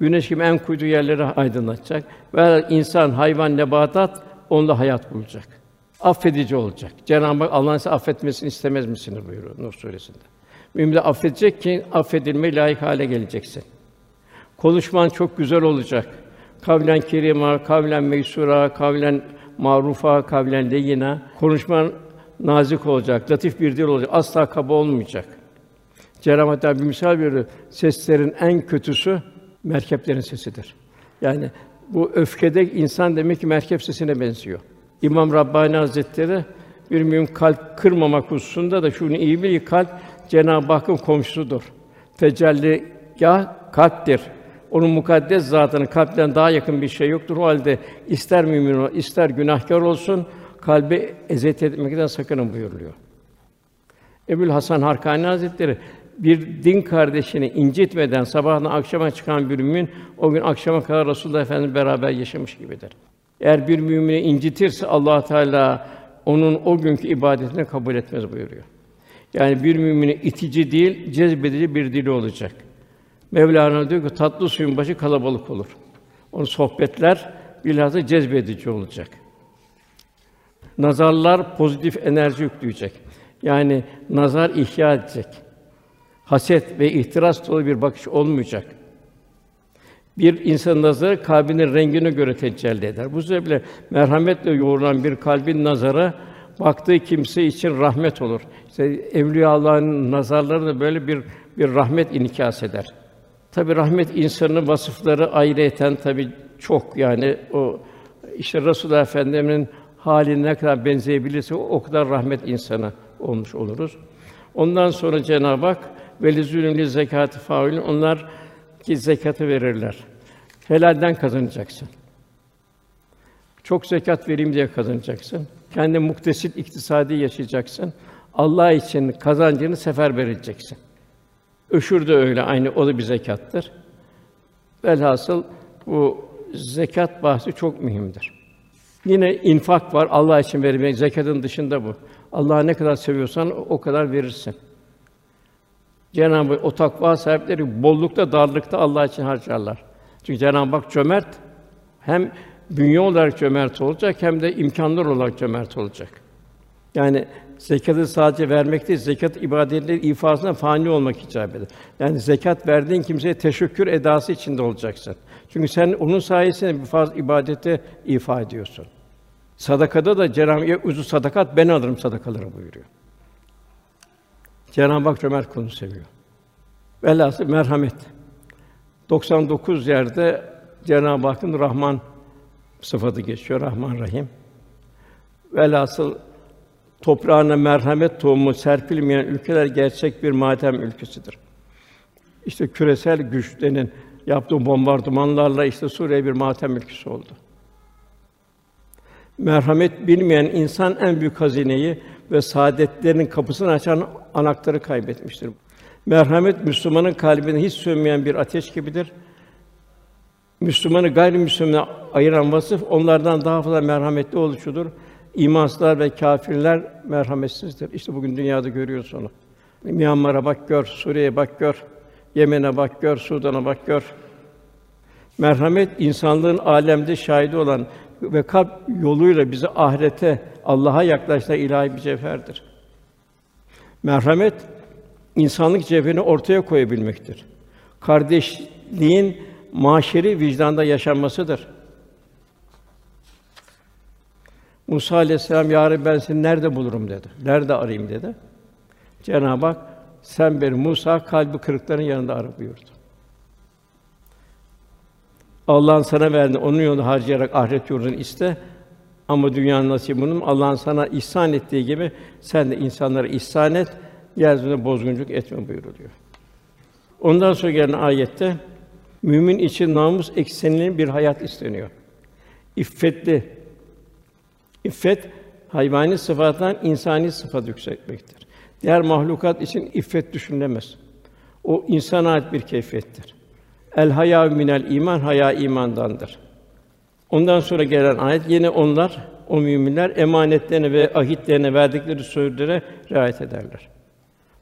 Güneş gibi en kuytu yerleri aydınlatacak. Ve insan, hayvan, nebatat onda hayat bulacak. Affedici olacak. Cenab-ı Hak Allah'ın size affetmesini istemez misiniz buyuruyor Nur suresinde. Mümin de affedecek ki affedilmeye layık hale geleceksin. Konuşman çok güzel olacak. Kavlen kerima, kavlen meysura, kavlen marufa, kavlen leyina. Konuşman nazik olacak, latif bir dil olacak, asla kaba olmayacak. Cenab-ı Hak bir misal veriyor. Seslerin en kötüsü merkeplerin sesidir. Yani bu öfkede insan demek ki merkep sesine benziyor. İmam Rabbani Hazretleri bir mümin kalp kırmamak hususunda da şunu iyi bil kalp Cenab-ı Hakk'ın komşusudur. Tecelligâh kalptir. Onun mukaddes zatının kalpten daha yakın bir şey yoktur. O halde ister mümin ol, ister günahkar olsun, kalbi eziyet etmekten sakının buyuruluyor. Ebu'l Hasan Harkani Hazretleri bir din kardeşini incitmeden sabahına akşama çıkan bir mümin o gün akşama kadar Resulullah Efendimiz beraber yaşamış gibidir. Eğer bir mümini incitirse Allah Teala onun o günkü ibadetini kabul etmez buyuruyor. Yani bir mümini itici değil, cezbedici bir dili olacak. Mevlana diyor ki tatlı suyun başı kalabalık olur. Onun sohbetler bilhassa cezbedici olacak. Nazarlar pozitif enerji yükleyecek. Yani nazar ihya edecek. Haset ve ihtiras dolu bir bakış olmayacak. Bir insan nazarı kalbinin rengine göre tecelli eder. Bu sebeple merhametle yoğrulan bir kalbin nazara baktığı kimse için rahmet olur. İşte Evliya Allah'ın nazarları da böyle bir bir rahmet inikas eder. Tabi rahmet insanın vasıfları ayrıyeten tabi çok yani o işte Resulullah Efendimiz'in haline ne kadar benzeyebilirse o kadar rahmet insanı olmuş oluruz. Ondan sonra Cenab-ı Hak velizülün zekatı faulün onlar ki zekatı verirler. Helalden kazanacaksın. Çok zekat vereyim diye kazanacaksın. Kendi muktesit iktisadi yaşayacaksın. Allah için kazancını seferber edeceksin. Öşür de öyle, aynı o da bir zekattır. Velhasıl bu zekat bahsi çok mühimdir. Yine infak var, Allah için vermek, zekatın dışında bu. Allah'ı ne kadar seviyorsan o kadar verirsin. Cenab-ı o takva sahipleri bollukta, darlıkta Allah için harcarlar. Çünkü Cenab-ı Hak cömert hem bünye olarak cömert olacak hem de imkanlar olarak cömert olacak. Yani zekatı sadece vermek değil, zekat ibadetleri ifasına fani olmak icap eder. Yani zekat verdiğin kimseye teşekkür edası içinde olacaksın. Çünkü sen onun sayesinde bir fazla ibadete ifa ediyorsun. Sadakada da Hak uzu sadakat ben alırım sadakaları buyuruyor. Cenab-ı Hak cömert kulunu seviyor. Velhâsıl merhamet. 99 yerde Cenab-ı Hakk'ın Rahman sıfatı geçiyor. Rahman Rahim. Velhasıl toprağına merhamet tohumu serpilmeyen ülkeler gerçek bir matem ülkesidir. İşte küresel güçlerin yaptığı bombardımanlarla işte Suriye bir matem ülkesi oldu. Merhamet bilmeyen insan en büyük hazineyi ve saadetlerinin kapısını açan anahtarı kaybetmiştir. Merhamet Müslümanın kalbine hiç sönmeyen bir ateş gibidir. Müslümanı gayrimüslimle ayıran vasıf onlardan daha fazla merhametli oluşudur. İmansızlar ve kâfirler merhametsizdir. İşte bugün dünyada görüyoruz onu. Myanmar'a bak gör, Suriye'ye bak gör, Yemen'e bak gör, Sudan'a bak gör. Merhamet insanlığın alemde şahidi olan ve kalp yoluyla bizi ahirete, Allah'a yaklaştıran ilahi bir cevherdir. Merhamet insanlık cevherini ortaya koyabilmektir. Kardeşliğin maşeri vicdanda yaşanmasıdır. Musa aleyhisselam "Ya ben seni nerede bulurum?" dedi. "Nerede arayayım?" dedi. Cenab-ı Hak sen beni Musa kalbi kırıkların yanında ara buyurdu. Allah'ın sana verdiği onun yolunu harcayarak ahiret yurdunu iste ama dünyanın nasibinin Allah'ın sana ihsan ettiği gibi sen de insanlara ihsan et, yeryüzünde bozgunculuk etme buyuruluyor. Ondan sonra gelen ayette mümin için namus eksenli bir hayat isteniyor. İffetli. İffet hayvani sıfattan insani sıfat yükseltmektir. Diğer mahlukat için iffet düşünülemez. O insana ait bir keyfiyettir. El haya minel iman haya imandandır. Ondan sonra gelen ayet yine onlar o müminler emanetlerine ve ahitlerine verdikleri sözlere riayet ederler.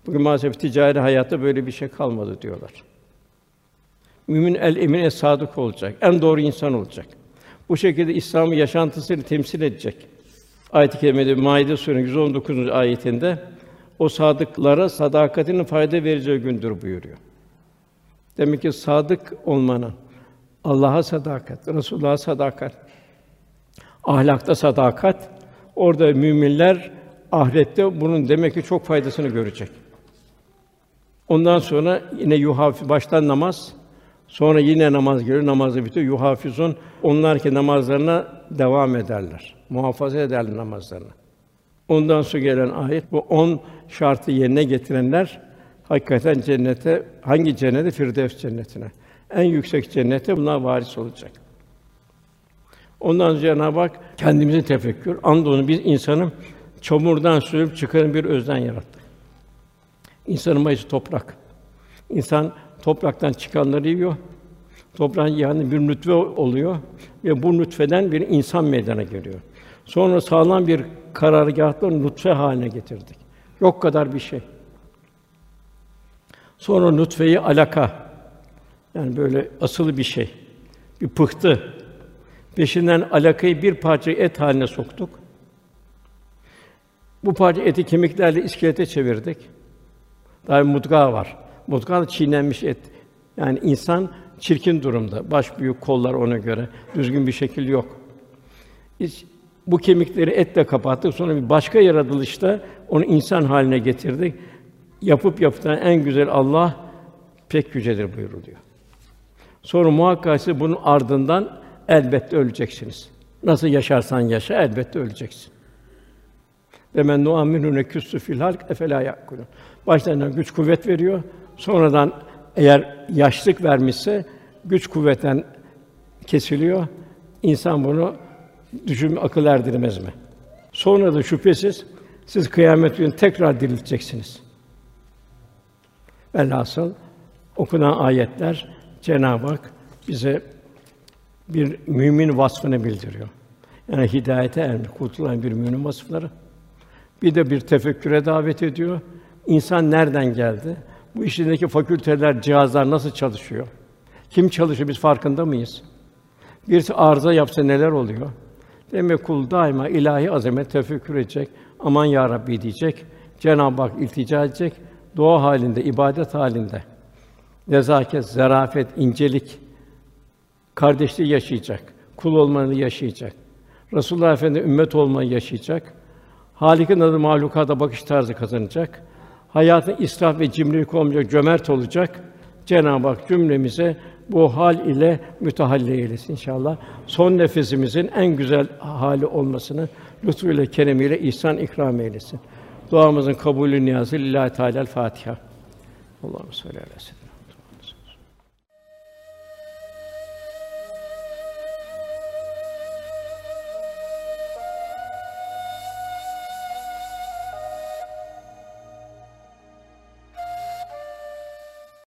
Bugün maalesef ticari hayatta böyle bir şey kalmadı diyorlar. Mümin el emine sadık olacak, en doğru insan olacak. Bu şekilde İslam'ı yaşantısıyla temsil edecek. Ayet-i kerimede Maide Suresi 119. ayetinde o sadıklara sadakatinin fayda vereceği gündür buyuruyor. Demek ki sadık olmanın Allah'a sadakat, Resulullah'a sadakat, ahlakta sadakat, orada müminler ahirette bunun demek ki çok faydasını görecek. Ondan sonra yine yuhafi baştan namaz, sonra yine namaz geliyor, namazı bitiyor. Yuhafizun onlar ki namazlarına devam ederler. Muhafaza ederler namazlarını. Ondan sonra gelen ayet bu on şartı yerine getirenler hakikaten cennete hangi cennete? Firdevs cennetine. En yüksek cennete bunlar varis olacak. Ondan sonra Cenab-ı Hak kendimizi tefekkür. Andolsun biz insanı çamurdan sürüp çıkarın bir özden yarattık. İnsanın mayısı toprak. İnsan topraktan çıkanları yiyor. Toprağın yani bir nutfe oluyor ve bu nutfeden bir insan meydana geliyor. Sonra sağlam bir karargâhla nutfe haline getirdik. Yok kadar bir şey. Sonra nutfeyi alaka yani böyle asılı bir şey. Bir pıhtı. Peşinden alakayı bir parça et haline soktuk. Bu parça eti kemiklerle iskelete çevirdik. Daha mudga var. Mudga çiğnenmiş et. Yani insan çirkin durumda. Baş büyük, kollar ona göre. Düzgün bir şekil yok. Hiç bu kemikleri etle kapattık. Sonra bir başka yaratılışta onu insan haline getirdik. Yapıp yapıtan en güzel Allah pek yücedir buyuruluyor. Sonra muhakkak siz bunun ardından elbette öleceksiniz. Nasıl yaşarsan yaşa elbette öleceksin. Ve men nu'aminu küssü fil halk efela yakulun. Baştan güç kuvvet veriyor. Sonradan eğer yaşlık vermişse güç kuvvetten kesiliyor. İnsan bunu düşün akıl erdirmez mi? Sonra da şüphesiz siz kıyamet günü tekrar dirilteceksiniz. Velhasıl okunan ayetler Cenab-ı Hak bize bir mümin vasfını bildiriyor. Yani hidayete ermiş, kurtulan bir mümin vasıfları. Bir de bir tefekküre davet ediyor. İnsan nereden geldi? Bu işindeki fakülteler, cihazlar nasıl çalışıyor? Kim çalışıyor biz farkında mıyız? Birisi arıza yapsa neler oluyor? Demek kul daima ilahi azamet tefekkür edecek. Aman ya Rabbi diyecek. Cenab-ı Hak iltica edecek. Doğa halinde, ibadet halinde. Nezaket, zarafet, incelik, kardeşliği yaşayacak. Kul olmanı yaşayacak. Resulullah Efendi ümmet olmayı yaşayacak. Halik'in adı mahlukata bakış tarzı kazanacak. Hayatın israf ve cimrilik olmayacak, cömert olacak. Cenab-ı Hak cümlemize bu hal ile mütehalli eylesin inşallah. Son nefesimizin en güzel hali olmasını lütfuyla, keremiyle ihsan ikram eylesin. Duamızın kabulü niyazı lillahi teala Fatiha. Allahu sellem.